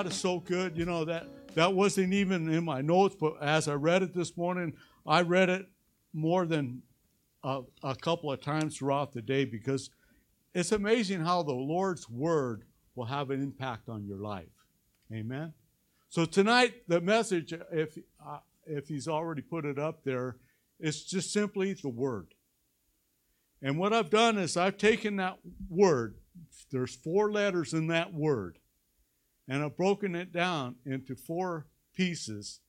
God is so good. You know that that wasn't even in my notes, but as I read it this morning, I read it more than a, a couple of times throughout the day because it's amazing how the Lord's word will have an impact on your life. Amen. So tonight, the message, if uh, if he's already put it up there, is just simply the word. And what I've done is I've taken that word. There's four letters in that word and I've broken it down into four pieces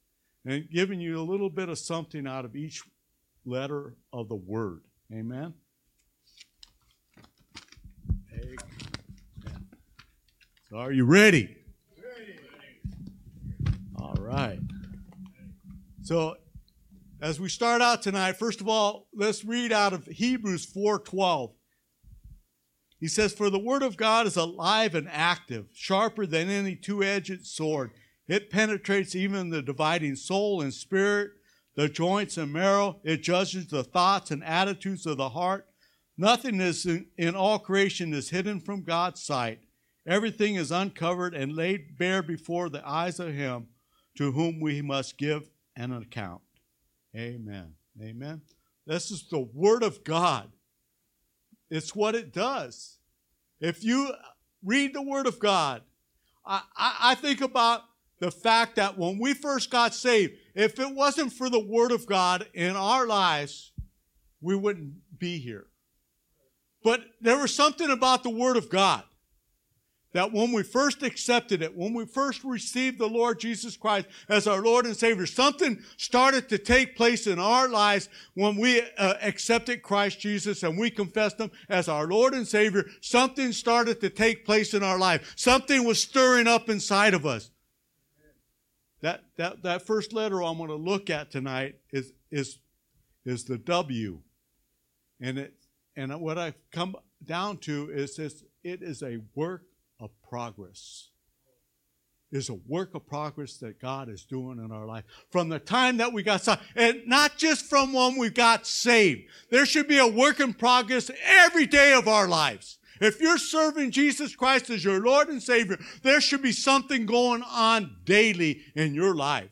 and given you a little bit of something out of each letter of the word. Amen? So are you ready? All right. So as we start out tonight, first of all, let's read out of Hebrews 4:12. He says, For the word of God is alive and active, sharper than any two edged sword. It penetrates even the dividing soul and spirit, the joints and marrow. It judges the thoughts and attitudes of the heart. Nothing is in, in all creation is hidden from God's sight. Everything is uncovered and laid bare before the eyes of Him to whom we must give an account. Amen. Amen. This is the Word of God. It's what it does. If you read the Word of God, I, I, I think about the fact that when we first got saved, if it wasn't for the Word of God in our lives, we wouldn't be here. But there was something about the Word of God that when we first accepted it, when we first received the Lord Jesus Christ as our Lord and Savior, something started to take place in our lives when we uh, accepted Christ Jesus and we confessed Him as our Lord and Savior. Something started to take place in our life. Something was stirring up inside of us. That, that, that first letter I'm going to look at tonight is, is, is the W. And, it, and what I've come down to is this, it is a work of progress. Is a work of progress that God is doing in our life from the time that we got saved, and not just from when we got saved. There should be a work in progress every day of our lives. If you're serving Jesus Christ as your Lord and Savior, there should be something going on daily in your life.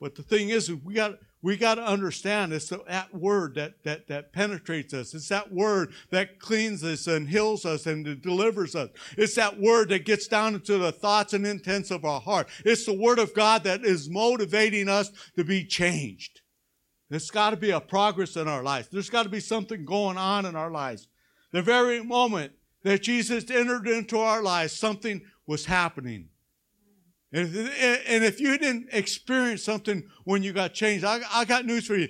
But the thing is, we got we got to understand it's that word that, that, that penetrates us. It's that word that cleans us and heals us and delivers us. It's that word that gets down into the thoughts and intents of our heart. It's the word of God that is motivating us to be changed. There's got to be a progress in our lives. There's got to be something going on in our lives. The very moment that Jesus entered into our lives, something was happening. And if, you didn't experience something when you got changed, I, I got news for you.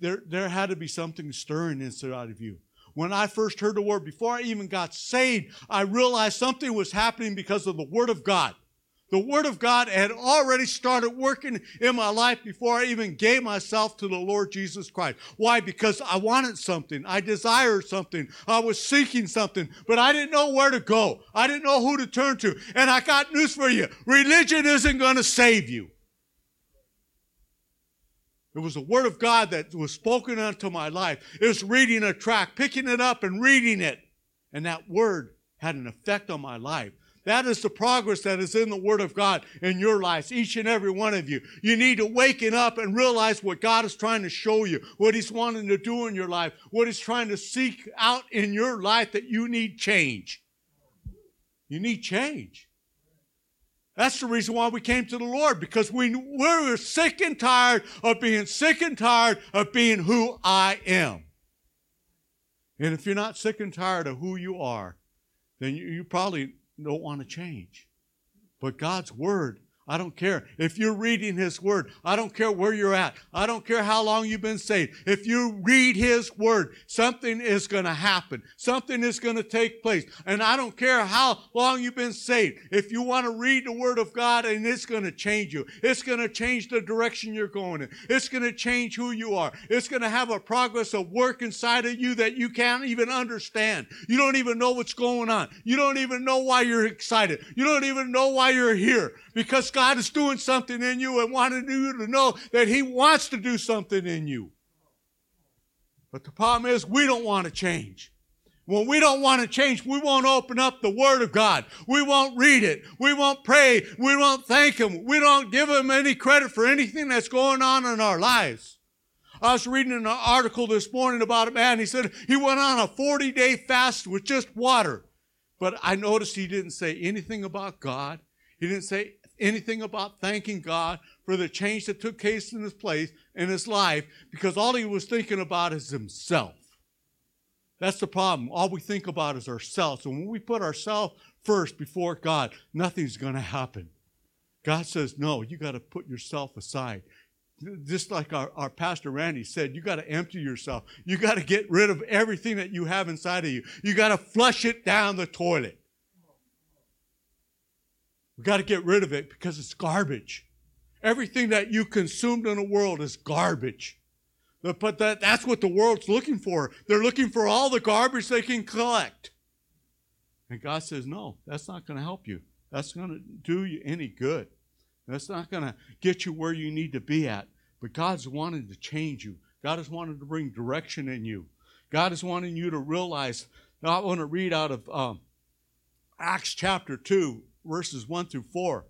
There, there had to be something stirring inside of you. When I first heard the word, before I even got saved, I realized something was happening because of the word of God. The Word of God had already started working in my life before I even gave myself to the Lord Jesus Christ. Why? Because I wanted something. I desired something. I was seeking something, but I didn't know where to go. I didn't know who to turn to. And I got news for you. Religion isn't going to save you. It was the Word of God that was spoken unto my life. It was reading a track, picking it up and reading it. And that Word had an effect on my life. That is the progress that is in the Word of God in your lives, each and every one of you. You need to waken up and realize what God is trying to show you, what He's wanting to do in your life, what He's trying to seek out in your life that you need change. You need change. That's the reason why we came to the Lord, because we, we were sick and tired of being sick and tired of being who I am. And if you're not sick and tired of who you are, then you, you probably don't want to change. But God's Word, I don't care. If you're reading His Word, I don't care where you're at. I don't care how long you've been saved. If you read His Word, something is going to happen. Something is going to take place. And I don't care how long you've been saved. If you want to read the Word of God and it's going to change you, it's going to change the direction you're going in. It's going to change who you are. It's going to have a progress of work inside of you that you can't even understand. You don't even know what's going on. You don't even know why you're excited. You don't even know why you're here because God is doing something in you and wanting you to know that He wants to do something in you. But the problem is, we don't want to change. When we don't want to change, we won't open up the Word of God. We won't read it. We won't pray. We won't thank Him. We don't give Him any credit for anything that's going on in our lives. I was reading an article this morning about a man. He said he went on a 40 day fast with just water. But I noticed he didn't say anything about God. He didn't say anything about thanking God for the change that took place in his place in his life because all he was thinking about is himself. That's the problem. All we think about is ourselves. And when we put ourselves first before God, nothing's going to happen. God says, no, you got to put yourself aside. Just like our, our pastor Randy said, you got to empty yourself. You got to get rid of everything that you have inside of you. You got to flush it down the toilet. We got to get rid of it because it's garbage. Everything that you consumed in the world is garbage. But that, that's what the world's looking for. They're looking for all the garbage they can collect. And God says, no, that's not going to help you. That's going to do you any good. That's not going to get you where you need to be at. But God's wanting to change you. God is wanting to bring direction in you. God is wanting you to realize. Now, I want to read out of um, Acts chapter 2, verses 1 through 4.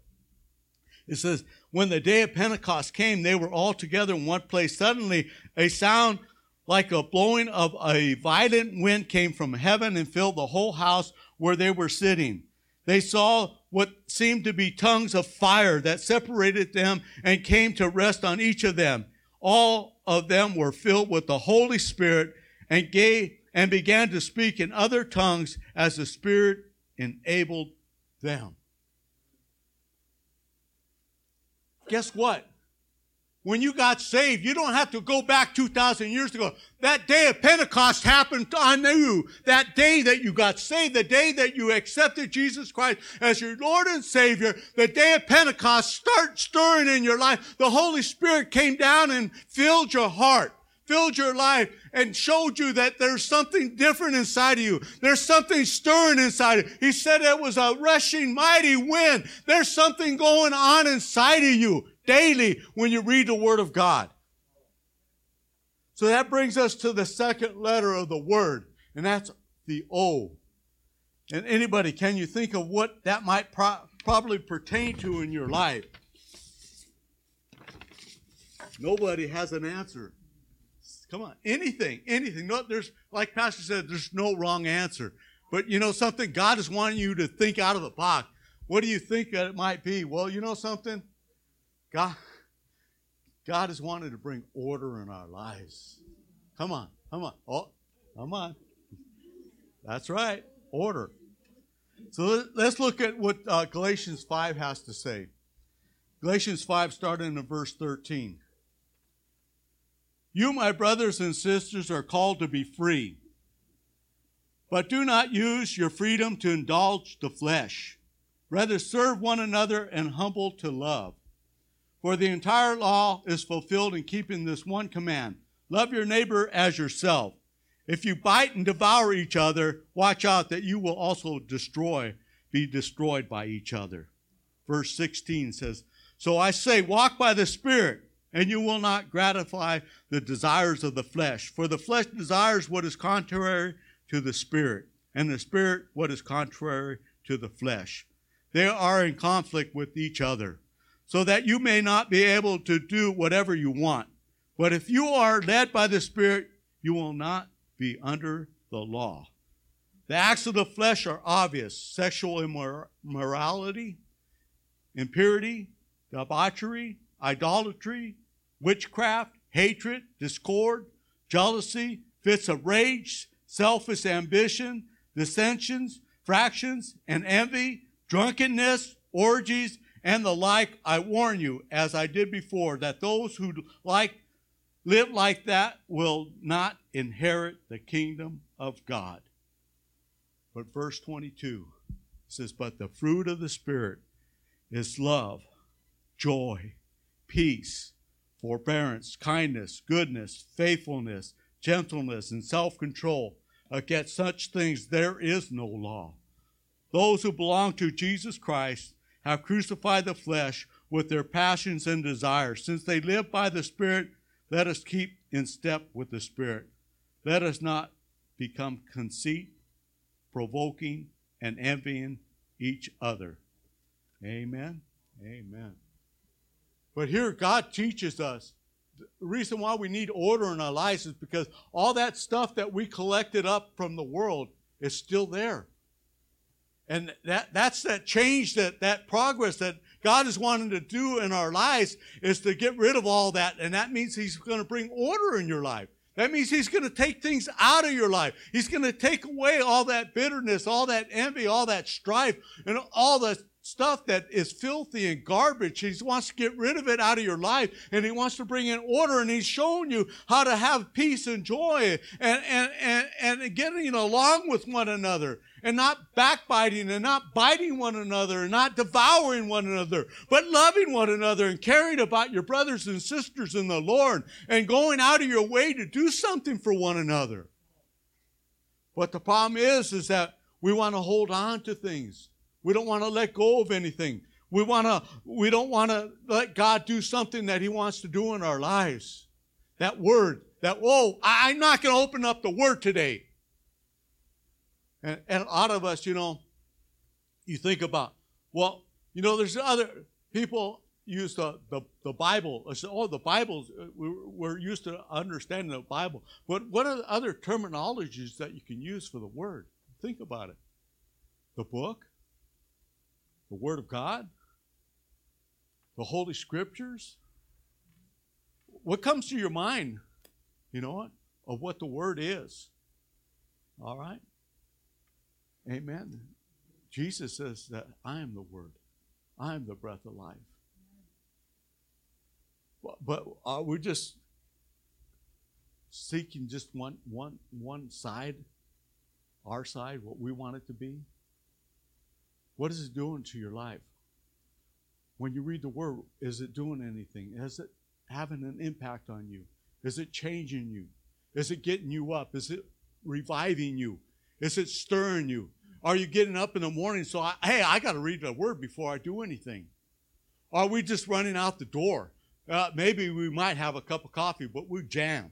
It says, When the day of Pentecost came, they were all together in one place. Suddenly, a sound like a blowing of a violent wind came from heaven and filled the whole house where they were sitting. They saw what seemed to be tongues of fire that separated them and came to rest on each of them. All of them were filled with the Holy Spirit and gave and began to speak in other tongues as the Spirit enabled them. Guess what? When you got saved, you don't have to go back 2,000 years ago. That day of Pentecost happened on you. That day that you got saved, the day that you accepted Jesus Christ as your Lord and Savior, the day of Pentecost start stirring in your life. The Holy Spirit came down and filled your heart filled your life and showed you that there's something different inside of you. There's something stirring inside of you. He said it was a rushing mighty wind. There's something going on inside of you daily when you read the Word of God. So that brings us to the second letter of the Word, and that's the O. And anybody, can you think of what that might pro- probably pertain to in your life? Nobody has an answer. Come on, anything, anything. No, there's like Pastor said, there's no wrong answer. But you know something, God is wanting you to think out of the box. What do you think that it might be? Well, you know something, God, God is wanting to bring order in our lives. Come on, come on, oh, come on. That's right, order. So let's look at what uh, Galatians 5 has to say. Galatians 5, starting in verse 13. You, my brothers and sisters, are called to be free. But do not use your freedom to indulge the flesh. Rather, serve one another and humble to love. For the entire law is fulfilled in keeping this one command love your neighbor as yourself. If you bite and devour each other, watch out that you will also destroy, be destroyed by each other. Verse 16 says, So I say, walk by the Spirit and you will not gratify the desires of the flesh. For the flesh desires what is contrary to the spirit, and the spirit what is contrary to the flesh. They are in conflict with each other, so that you may not be able to do whatever you want. But if you are led by the Spirit, you will not be under the law. The acts of the flesh are obvious sexual immorality, impurity, debauchery, idolatry, witchcraft, hatred, discord, jealousy, fits of rage, selfish ambition, dissensions, fractions, and envy, drunkenness, orgies, and the like I warn you, as I did before, that those who like live like that will not inherit the kingdom of God. But verse 22 says, But the fruit of the Spirit is love, joy, peace, forbearance, kindness, goodness, faithfulness, gentleness, and self control. Against such things there is no law. Those who belong to Jesus Christ have crucified the flesh with their passions and desires. Since they live by the Spirit, let us keep in step with the Spirit. Let us not become conceit, provoking, and envying each other. Amen. Amen. But here, God teaches us the reason why we need order in our lives is because all that stuff that we collected up from the world is still there. And that, that's that change, that, that progress that God is wanting to do in our lives is to get rid of all that. And that means He's going to bring order in your life. That means He's going to take things out of your life. He's going to take away all that bitterness, all that envy, all that strife, and all the stuff that is filthy and garbage. He wants to get rid of it out of your life and he wants to bring in order and he's showing you how to have peace and joy and, and, and, and getting along with one another and not backbiting and not biting one another and not devouring one another, but loving one another and caring about your brothers and sisters in the Lord and going out of your way to do something for one another. But the problem is, is that we want to hold on to things we don't want to let go of anything. We want to we don't want to let God do something that he wants to do in our lives. That word, that whoa, I'm not going to open up the word today. And, and a lot of us, you know, you think about, well, you know, there's other people use the, the, the Bible. Oh, the Bible, uh, we're used to understanding the Bible. But what are the other terminologies that you can use for the word? Think about it. The book, the Word of God? The Holy Scriptures? What comes to your mind, you know what, of what the Word is? All right? Amen. Jesus says that I am the Word, I am the breath of life. But are uh, we just seeking just one, one, one side, our side, what we want it to be? What is it doing to your life? When you read the Word, is it doing anything? Is it having an impact on you? Is it changing you? Is it getting you up? Is it reviving you? Is it stirring you? Are you getting up in the morning so, I, hey, I got to read the Word before I do anything? Are we just running out the door? Uh, maybe we might have a cup of coffee, but we jam.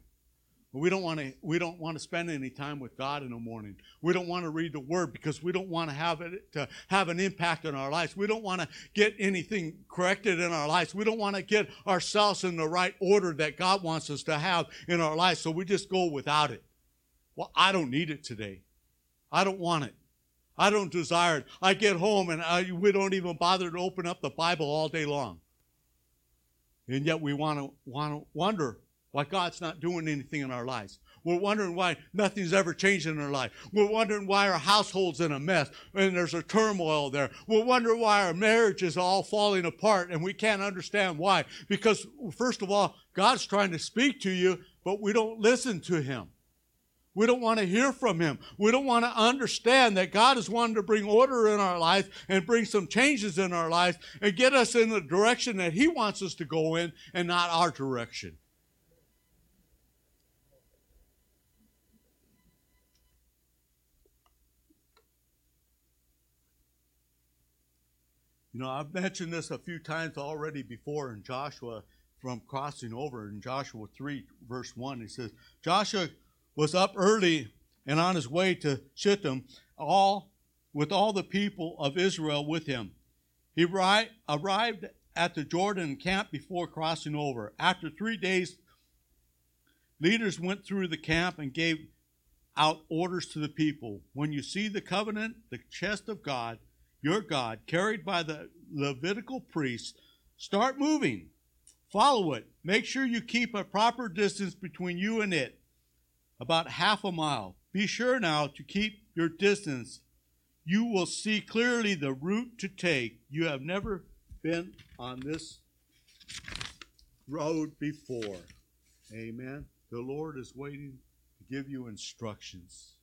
We don't want to we don't want to spend any time with God in the morning. We don't want to read the word because we don't want to have it to have an impact on our lives. We don't want to get anything corrected in our lives. We don't want to get ourselves in the right order that God wants us to have in our lives. So we just go without it. Well, I don't need it today. I don't want it. I don't desire it. I get home and I, we don't even bother to open up the Bible all day long. And yet we want to want to wonder why God's not doing anything in our lives. We're wondering why nothing's ever changed in our life. We're wondering why our household's in a mess and there's a turmoil there. We're wondering why our marriage is all falling apart and we can't understand why. Because, first of all, God's trying to speak to you, but we don't listen to Him. We don't want to hear from Him. We don't want to understand that God is wanting to bring order in our life and bring some changes in our life and get us in the direction that He wants us to go in and not our direction. You know, I've mentioned this a few times already before in Joshua from crossing over in Joshua 3, verse 1. He says, Joshua was up early and on his way to Shittim, all with all the people of Israel with him. He arrived at the Jordan camp before crossing over. After three days, leaders went through the camp and gave out orders to the people. When you see the covenant, the chest of God, your God, carried by the Levitical priests, start moving. Follow it. Make sure you keep a proper distance between you and it, about half a mile. Be sure now to keep your distance. You will see clearly the route to take. You have never been on this road before. Amen. The Lord is waiting to give you instructions.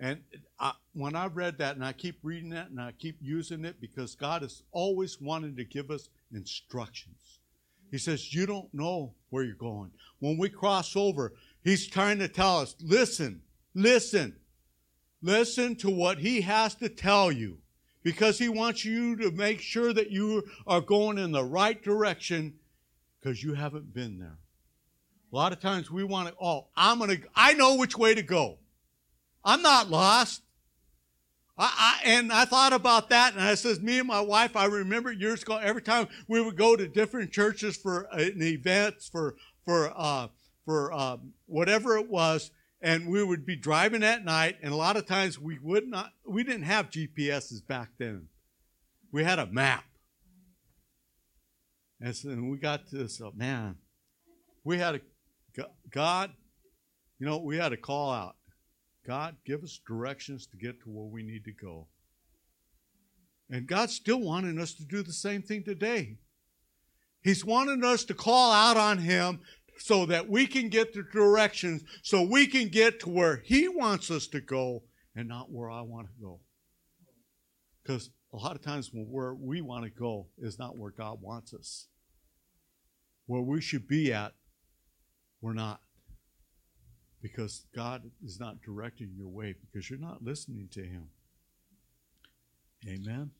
And I, when I read that, and I keep reading that, and I keep using it because God is always wanting to give us instructions. He says, You don't know where you're going. When we cross over, He's trying to tell us, Listen, listen, listen to what He has to tell you because He wants you to make sure that you are going in the right direction because you haven't been there. A lot of times we want to, oh, I'm going to, I know which way to go. I'm not lost. I, I, and I thought about that, and I says, me and my wife, I remember years ago, every time we would go to different churches for an events, for for uh, for um, whatever it was, and we would be driving at night, and a lot of times we would not, we didn't have GPSs back then. We had a map, and so we got to this, oh, man, we had a God, you know, we had a call out. God, give us directions to get to where we need to go. And God's still wanting us to do the same thing today. He's wanting us to call out on Him so that we can get the directions, so we can get to where He wants us to go and not where I want to go. Because a lot of times where we want to go is not where God wants us. Where we should be at, we're not because God is not directing your way because you're not listening to Him. Amen.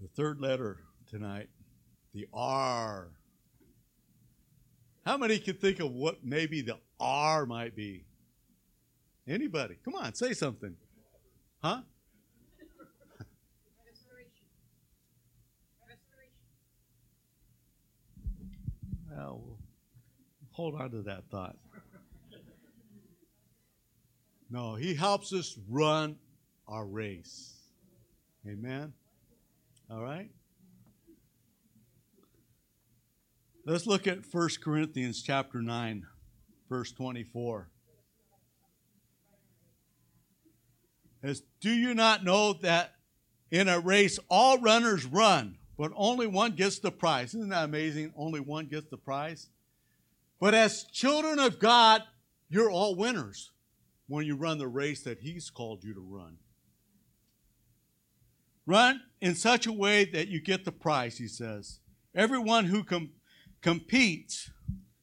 The third letter tonight, the R. How many can think of what maybe the R might be? Anybody? Come on, say something. Huh? Well, hold on to that thought. No, he helps us run our race. Amen. All right. Let's look at 1 Corinthians chapter 9, verse 24. As do you not know that in a race all runners run, but only one gets the prize. Isn't that amazing? Only one gets the prize. But as children of God, you're all winners when you run the race that He's called you to run. Run in such a way that you get the prize, He says. Everyone who com- competes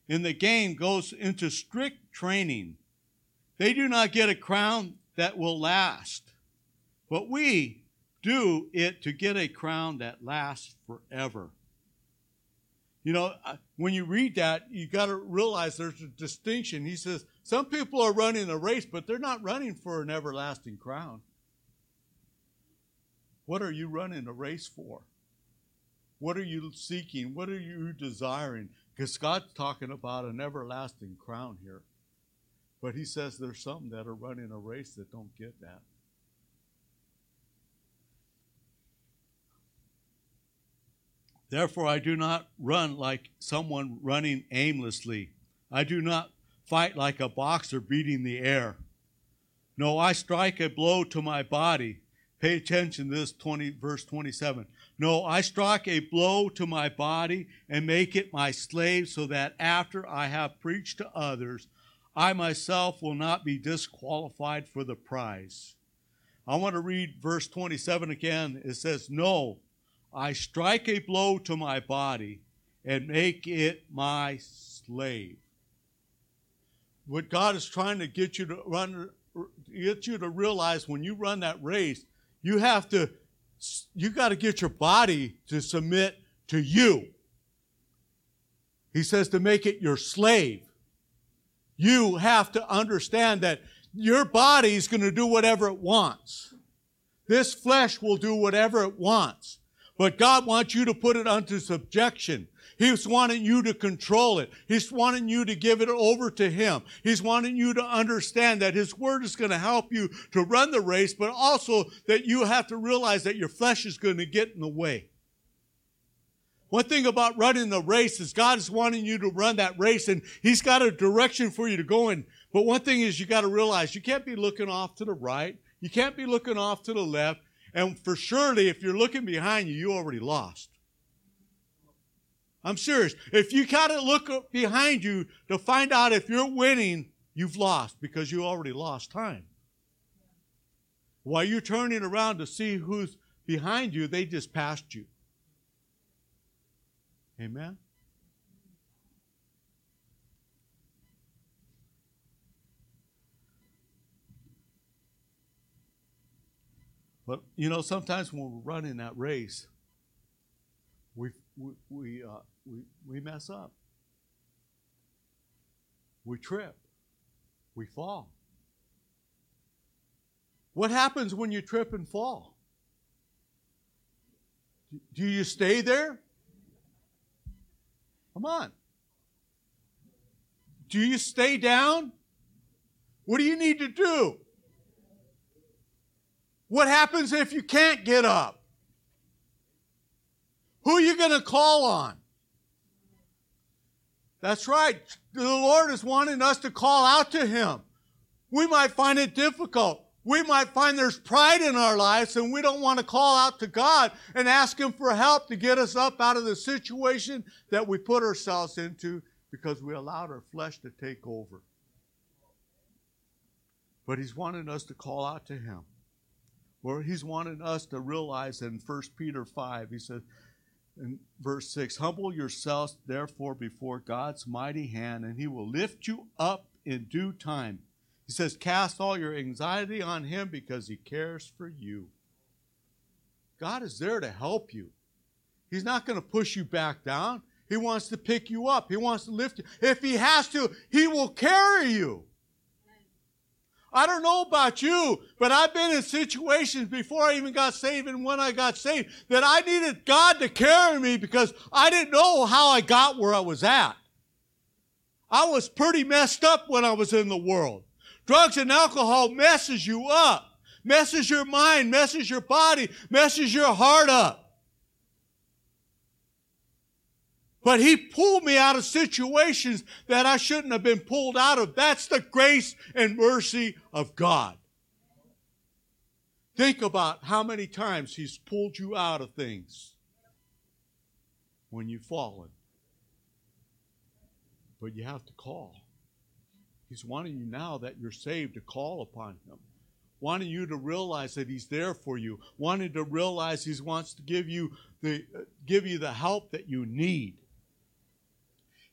in the game goes into strict training. They do not get a crown that will last. But we, do it to get a crown that lasts forever. You know, when you read that, you got to realize there's a distinction. He says some people are running a race, but they're not running for an everlasting crown. What are you running a race for? What are you seeking? What are you desiring? Because God's talking about an everlasting crown here. But he says there's some that are running a race that don't get that. Therefore, I do not run like someone running aimlessly. I do not fight like a boxer beating the air. No, I strike a blow to my body. Pay attention to this 20, verse 27. No, I strike a blow to my body and make it my slave so that after I have preached to others, I myself will not be disqualified for the prize. I want to read verse 27 again. It says, No, I strike a blow to my body and make it my slave. What God is trying to get you to run, get you to realize when you run that race, you have to, you got to get your body to submit to you. He says to make it your slave. You have to understand that your body is going to do whatever it wants. This flesh will do whatever it wants. But God wants you to put it unto subjection. He's wanting you to control it. He's wanting you to give it over to Him. He's wanting you to understand that His Word is going to help you to run the race, but also that you have to realize that your flesh is going to get in the way. One thing about running the race is God is wanting you to run that race and He's got a direction for you to go in. But one thing is you got to realize you can't be looking off to the right. You can't be looking off to the left. And for surely, if you're looking behind you, you already lost. I'm serious. If you gotta look behind you to find out if you're winning, you've lost because you already lost time. While you're turning around to see who's behind you, they just passed you. Amen? But you know, sometimes when we're running that race, we we we, uh, we we mess up. We trip. We fall. What happens when you trip and fall? Do you stay there? Come on. Do you stay down? What do you need to do? What happens if you can't get up? Who are you going to call on? That's right. The Lord is wanting us to call out to Him. We might find it difficult. We might find there's pride in our lives and we don't want to call out to God and ask Him for help to get us up out of the situation that we put ourselves into because we allowed our flesh to take over. But He's wanting us to call out to Him where he's wanting us to realize in 1 Peter 5, he says in verse 6 Humble yourselves, therefore, before God's mighty hand, and he will lift you up in due time. He says, Cast all your anxiety on him because he cares for you. God is there to help you. He's not going to push you back down. He wants to pick you up. He wants to lift you. If he has to, he will carry you. I don't know about you, but I've been in situations before I even got saved and when I got saved that I needed God to carry me because I didn't know how I got where I was at. I was pretty messed up when I was in the world. Drugs and alcohol messes you up, messes your mind, messes your body, messes your heart up. But he pulled me out of situations that I shouldn't have been pulled out of. That's the grace and mercy of God. Think about how many times he's pulled you out of things when you've fallen. But you have to call. He's wanting you now that you're saved to call upon him. Wanting you to realize that he's there for you. Wanting to realize he wants to give you the give you the help that you need.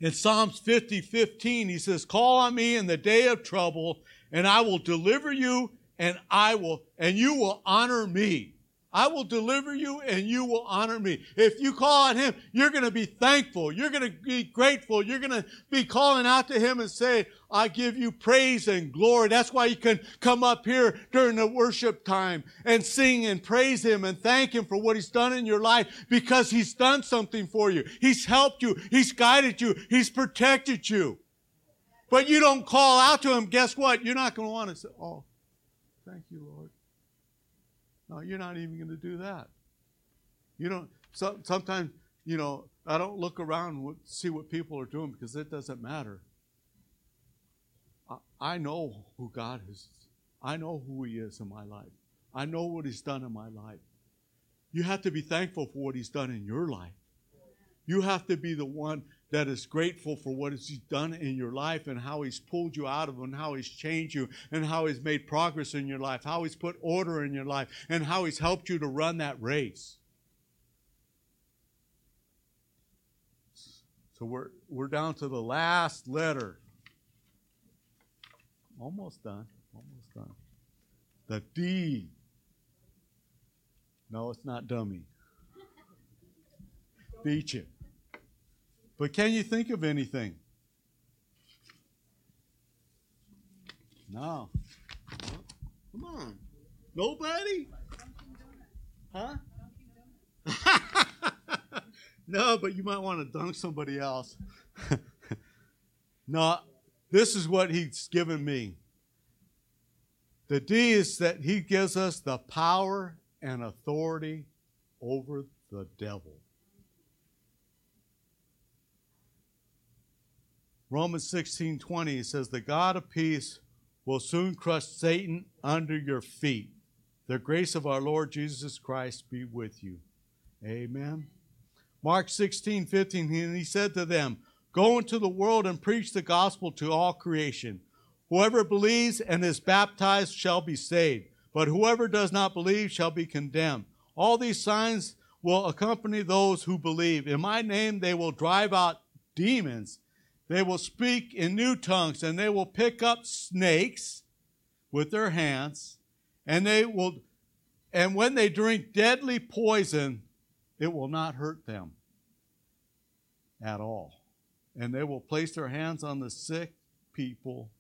In Psalms 50 15, he says, Call on me in the day of trouble, and I will deliver you, and I will, and you will honor me. I will deliver you and you will honor me. If you call on him, you're going to be thankful. You're going to be grateful. You're going to be calling out to him and say, I give you praise and glory. That's why you can come up here during the worship time and sing and praise him and thank him for what he's done in your life because he's done something for you. He's helped you. He's guided you. He's protected you. But you don't call out to him. Guess what? You're not going to want to say, Oh, thank you, Lord. No, you're not even going to do that. You don't. So, sometimes, you know, I don't look around and see what people are doing because it doesn't matter. I, I know who God is. I know who He is in my life. I know what He's done in my life. You have to be thankful for what He's done in your life. You have to be the one that is grateful for what he's done in your life and how he's pulled you out of and how he's changed you and how he's made progress in your life, how he's put order in your life, and how he's helped you to run that race. So we're, we're down to the last letter. Almost done. Almost done. The D. No, it's not dummy. Beat you. But can you think of anything? No. Come on. Nobody? Huh? no, but you might want to dunk somebody else. no, this is what he's given me. The D is that he gives us the power and authority over the devil. Romans 16 20 says, The God of peace will soon crush Satan under your feet. The grace of our Lord Jesus Christ be with you. Amen. Mark 16, 15, and he said to them, Go into the world and preach the gospel to all creation. Whoever believes and is baptized shall be saved, but whoever does not believe shall be condemned. All these signs will accompany those who believe. In my name they will drive out demons. They will speak in new tongues, and they will pick up snakes with their hands and they will and when they drink deadly poison it will not hurt them at all. And they will place their hands on the sick people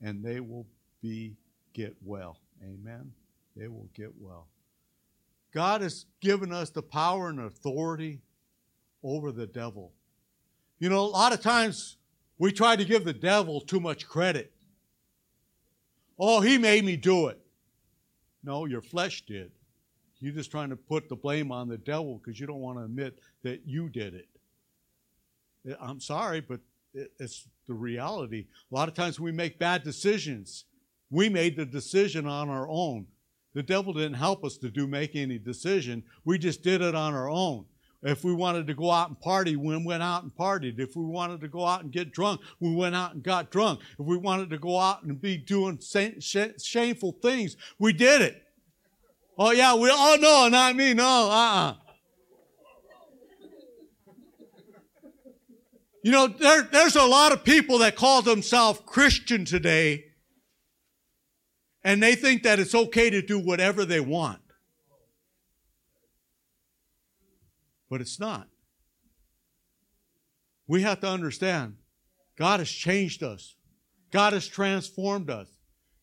and they will be get well. Amen? They will get well. God has given us the power and authority over the devil. You know a lot of times we try to give the devil too much credit oh he made me do it no, your flesh did. You're just trying to put the blame on the devil because you don't want to admit that you did it. Eh, I'm sorry, but it's the reality. A lot of times we make bad decisions. We made the decision on our own. The devil didn't help us to do make any decision. We just did it on our own. If we wanted to go out and party, we went out and partied. If we wanted to go out and get drunk, we went out and got drunk. If we wanted to go out and be doing shameful things, we did it. Oh yeah, we oh no, not me, no, uh-uh. You know, there, there's a lot of people that call themselves Christian today, and they think that it's okay to do whatever they want. But it's not. We have to understand God has changed us, God has transformed us,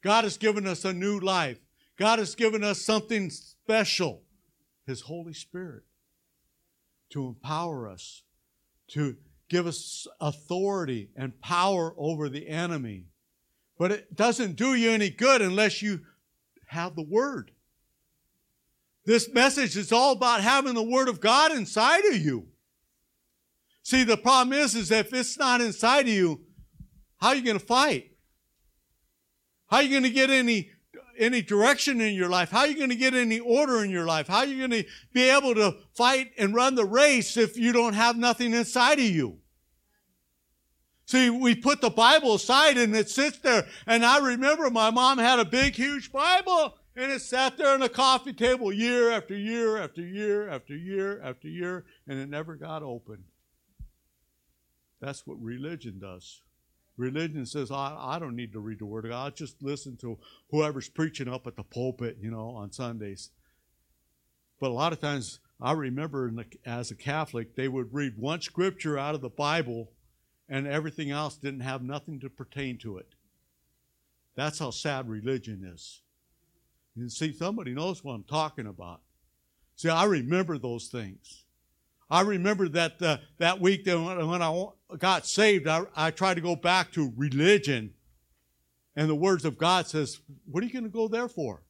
God has given us a new life, God has given us something special His Holy Spirit to empower us, to give us authority and power over the enemy. But it doesn't do you any good unless you have the Word. This message is all about having the Word of God inside of you. See, the problem is, is if it's not inside of you, how are you going to fight? How are you going to get any any direction in your life? How are you going to get any order in your life? How are you going to be able to fight and run the race if you don't have nothing inside of you? See, we put the Bible aside and it sits there. And I remember my mom had a big, huge Bible and it sat there on a coffee table year after year after year after year after year, and it never got opened. That's what religion does. Religion says, I, I don't need to read the Word of God. I just listen to whoever's preaching up at the pulpit, you know, on Sundays. But a lot of times, I remember the, as a Catholic, they would read one scripture out of the Bible, and everything else didn't have nothing to pertain to it. That's how sad religion is. You see, somebody knows what I'm talking about. See, I remember those things. I remember that uh, that week that when I got saved, I, I tried to go back to religion, and the words of God says, "What are you going to go there for?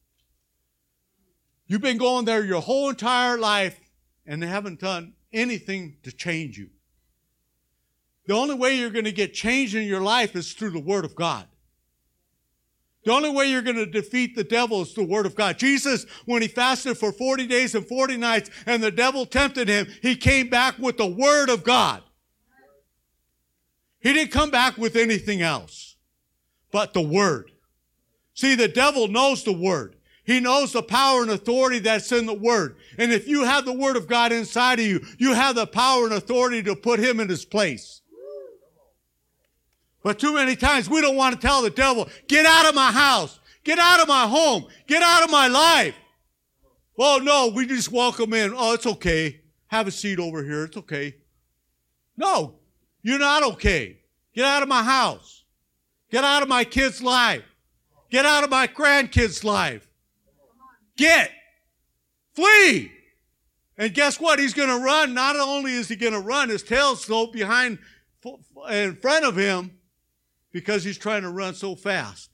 You've been going there your whole entire life, and they haven't done anything to change you. The only way you're going to get changed in your life is through the Word of God. The only way you're going to defeat the devil is the word of God. Jesus, when he fasted for 40 days and 40 nights and the devil tempted him, he came back with the word of God. He didn't come back with anything else but the word. See, the devil knows the word. He knows the power and authority that's in the Word. And if you have the Word of God inside of you, you have the power and authority to put Him in His place. But too many times we don't want to tell the devil, get out of my house, get out of my home, get out of my life. Well, no, we just welcome in. Oh, it's okay. Have a seat over here. It's okay. No, you're not okay. Get out of my house. Get out of my kid's life. Get out of my grandkid's life. Get. Flee. And guess what? He's going to run. Not only is he going to run, his tail's slow behind, in front of him, because he's trying to run so fast.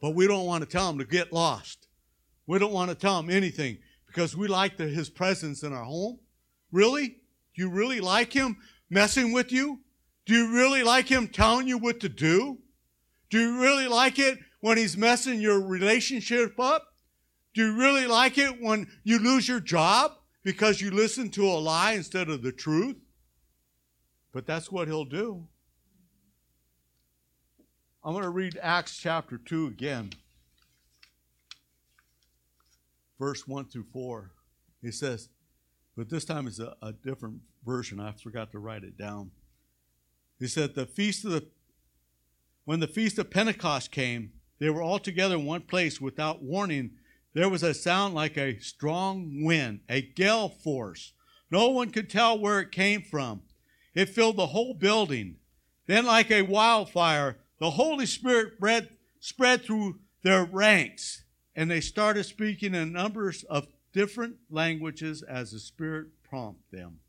But we don't want to tell him to get lost. We don't want to tell him anything because we like the, his presence in our home. Really? Do you really like him messing with you? Do you really like him telling you what to do? Do you really like it when he's messing your relationship up? Do you really like it when you lose your job because you listen to a lie instead of the truth? But that's what he'll do. I'm going to read Acts chapter 2 again, verse 1 through 4. He says, but this time it's a, a different version. I forgot to write it down. He said, The feast of the when the feast of Pentecost came, they were all together in one place without warning. There was a sound like a strong wind, a gale force. No one could tell where it came from. It filled the whole building. Then, like a wildfire, the Holy Spirit spread, through their ranks, and they started speaking in numbers of different languages as the Spirit prompted them.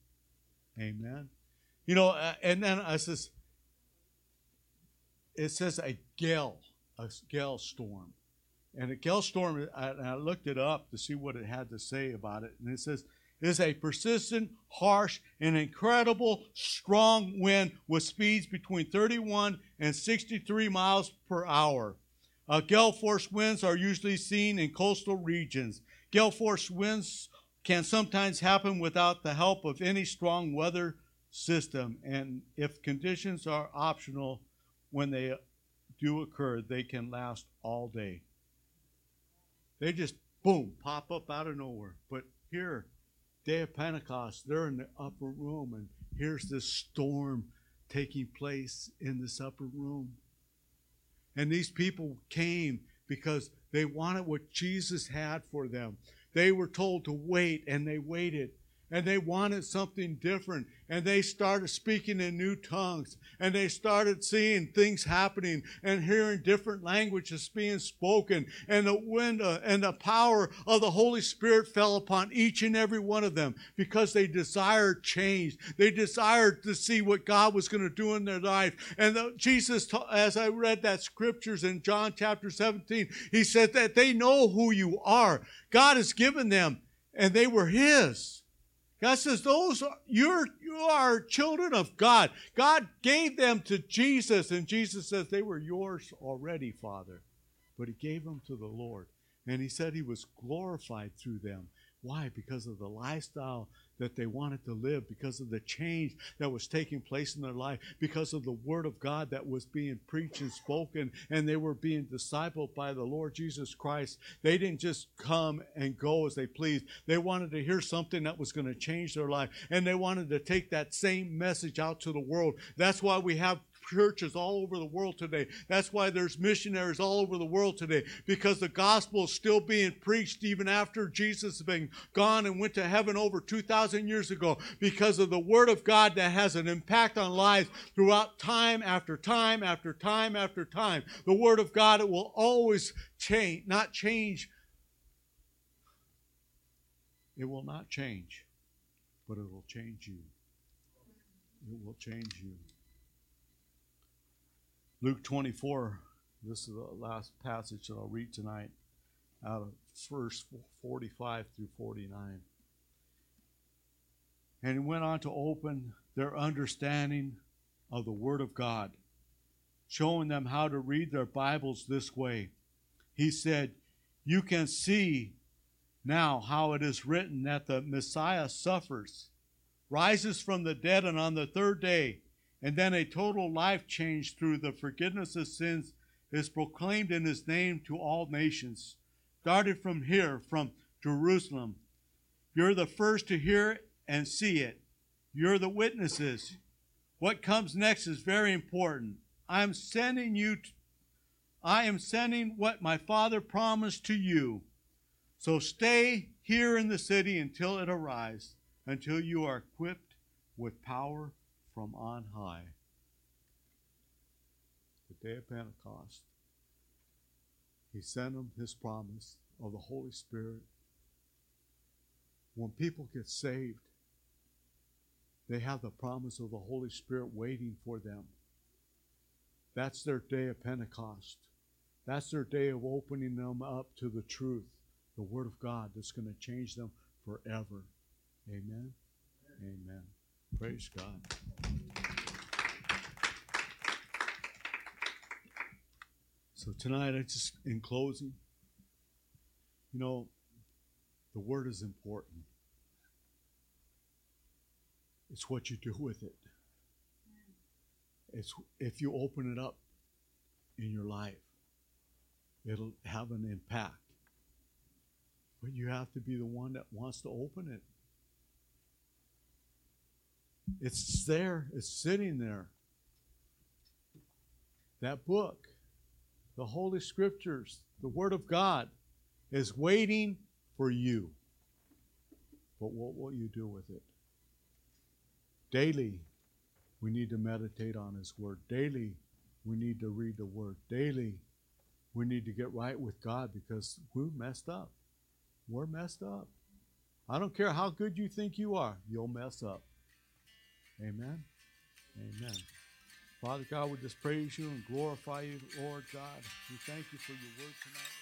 Amen. You know, uh, and then I says, it says a gale, a gale storm. And a gale storm, I, I looked it up to see what it had to say about it. And it says, is a persistent, harsh, and incredible strong wind with speeds between 31 and 63 miles per hour. Uh, gale force winds are usually seen in coastal regions. Gale force winds can sometimes happen without the help of any strong weather system, and if conditions are optional when they do occur, they can last all day. They just boom pop up out of nowhere. But here, day of Pentecost, they're in the upper room, and here's this storm taking place in this upper room. And these people came because they wanted what Jesus had for them. They were told to wait, and they waited. And they wanted something different. And they started speaking in new tongues. And they started seeing things happening and hearing different languages being spoken. And the wind uh, and the power of the Holy Spirit fell upon each and every one of them because they desired change. They desired to see what God was going to do in their life. And the, Jesus, as I read that scriptures in John chapter 17, he said that they know who you are. God has given them, and they were His. God says, Those are, you're, you are children of God. God gave them to Jesus, and Jesus says, They were yours already, Father. But He gave them to the Lord. And He said He was glorified through them. Why? Because of the lifestyle that they wanted to live, because of the change that was taking place in their life, because of the Word of God that was being preached and spoken, and they were being discipled by the Lord Jesus Christ. They didn't just come and go as they pleased. They wanted to hear something that was going to change their life, and they wanted to take that same message out to the world. That's why we have churches all over the world today. That's why there's missionaries all over the world today because the gospel is still being preached even after Jesus has been gone and went to heaven over 2,000 years ago because of the word of God that has an impact on lives throughout time after time after time after time. The word of God it will always change, not change. It will not change, but it will change you. It will change you. Luke 24, this is the last passage that I'll read tonight out of verse 45 through 49. And he went on to open their understanding of the Word of God, showing them how to read their Bibles this way. He said, You can see now how it is written that the Messiah suffers, rises from the dead, and on the third day and then a total life change through the forgiveness of sins is proclaimed in his name to all nations. Started from here, from Jerusalem. You're the first to hear and see it. You're the witnesses. What comes next is very important. I am sending you t- I am sending what my father promised to you. So stay here in the city until it arrives, until you are equipped with power from on high. The day of Pentecost, he sent them his promise of the Holy Spirit. When people get saved, they have the promise of the Holy Spirit waiting for them. That's their day of Pentecost. That's their day of opening them up to the truth, the Word of God that's going to change them forever. Amen. Amen. Praise God. So tonight, I just, in closing, you know, the word is important. It's what you do with it. It's if you open it up in your life, it'll have an impact. But you have to be the one that wants to open it. It's there, it's sitting there. That book, the Holy Scriptures, the Word of God, is waiting for you. But what will you do with it? Daily, we need to meditate on His Word. Daily, we need to read the Word. Daily, we need to get right with God because we're messed up. We're messed up. I don't care how good you think you are, you'll mess up. Amen. Amen. Father God, we just praise you and glorify you, Lord God. We thank you for your word tonight.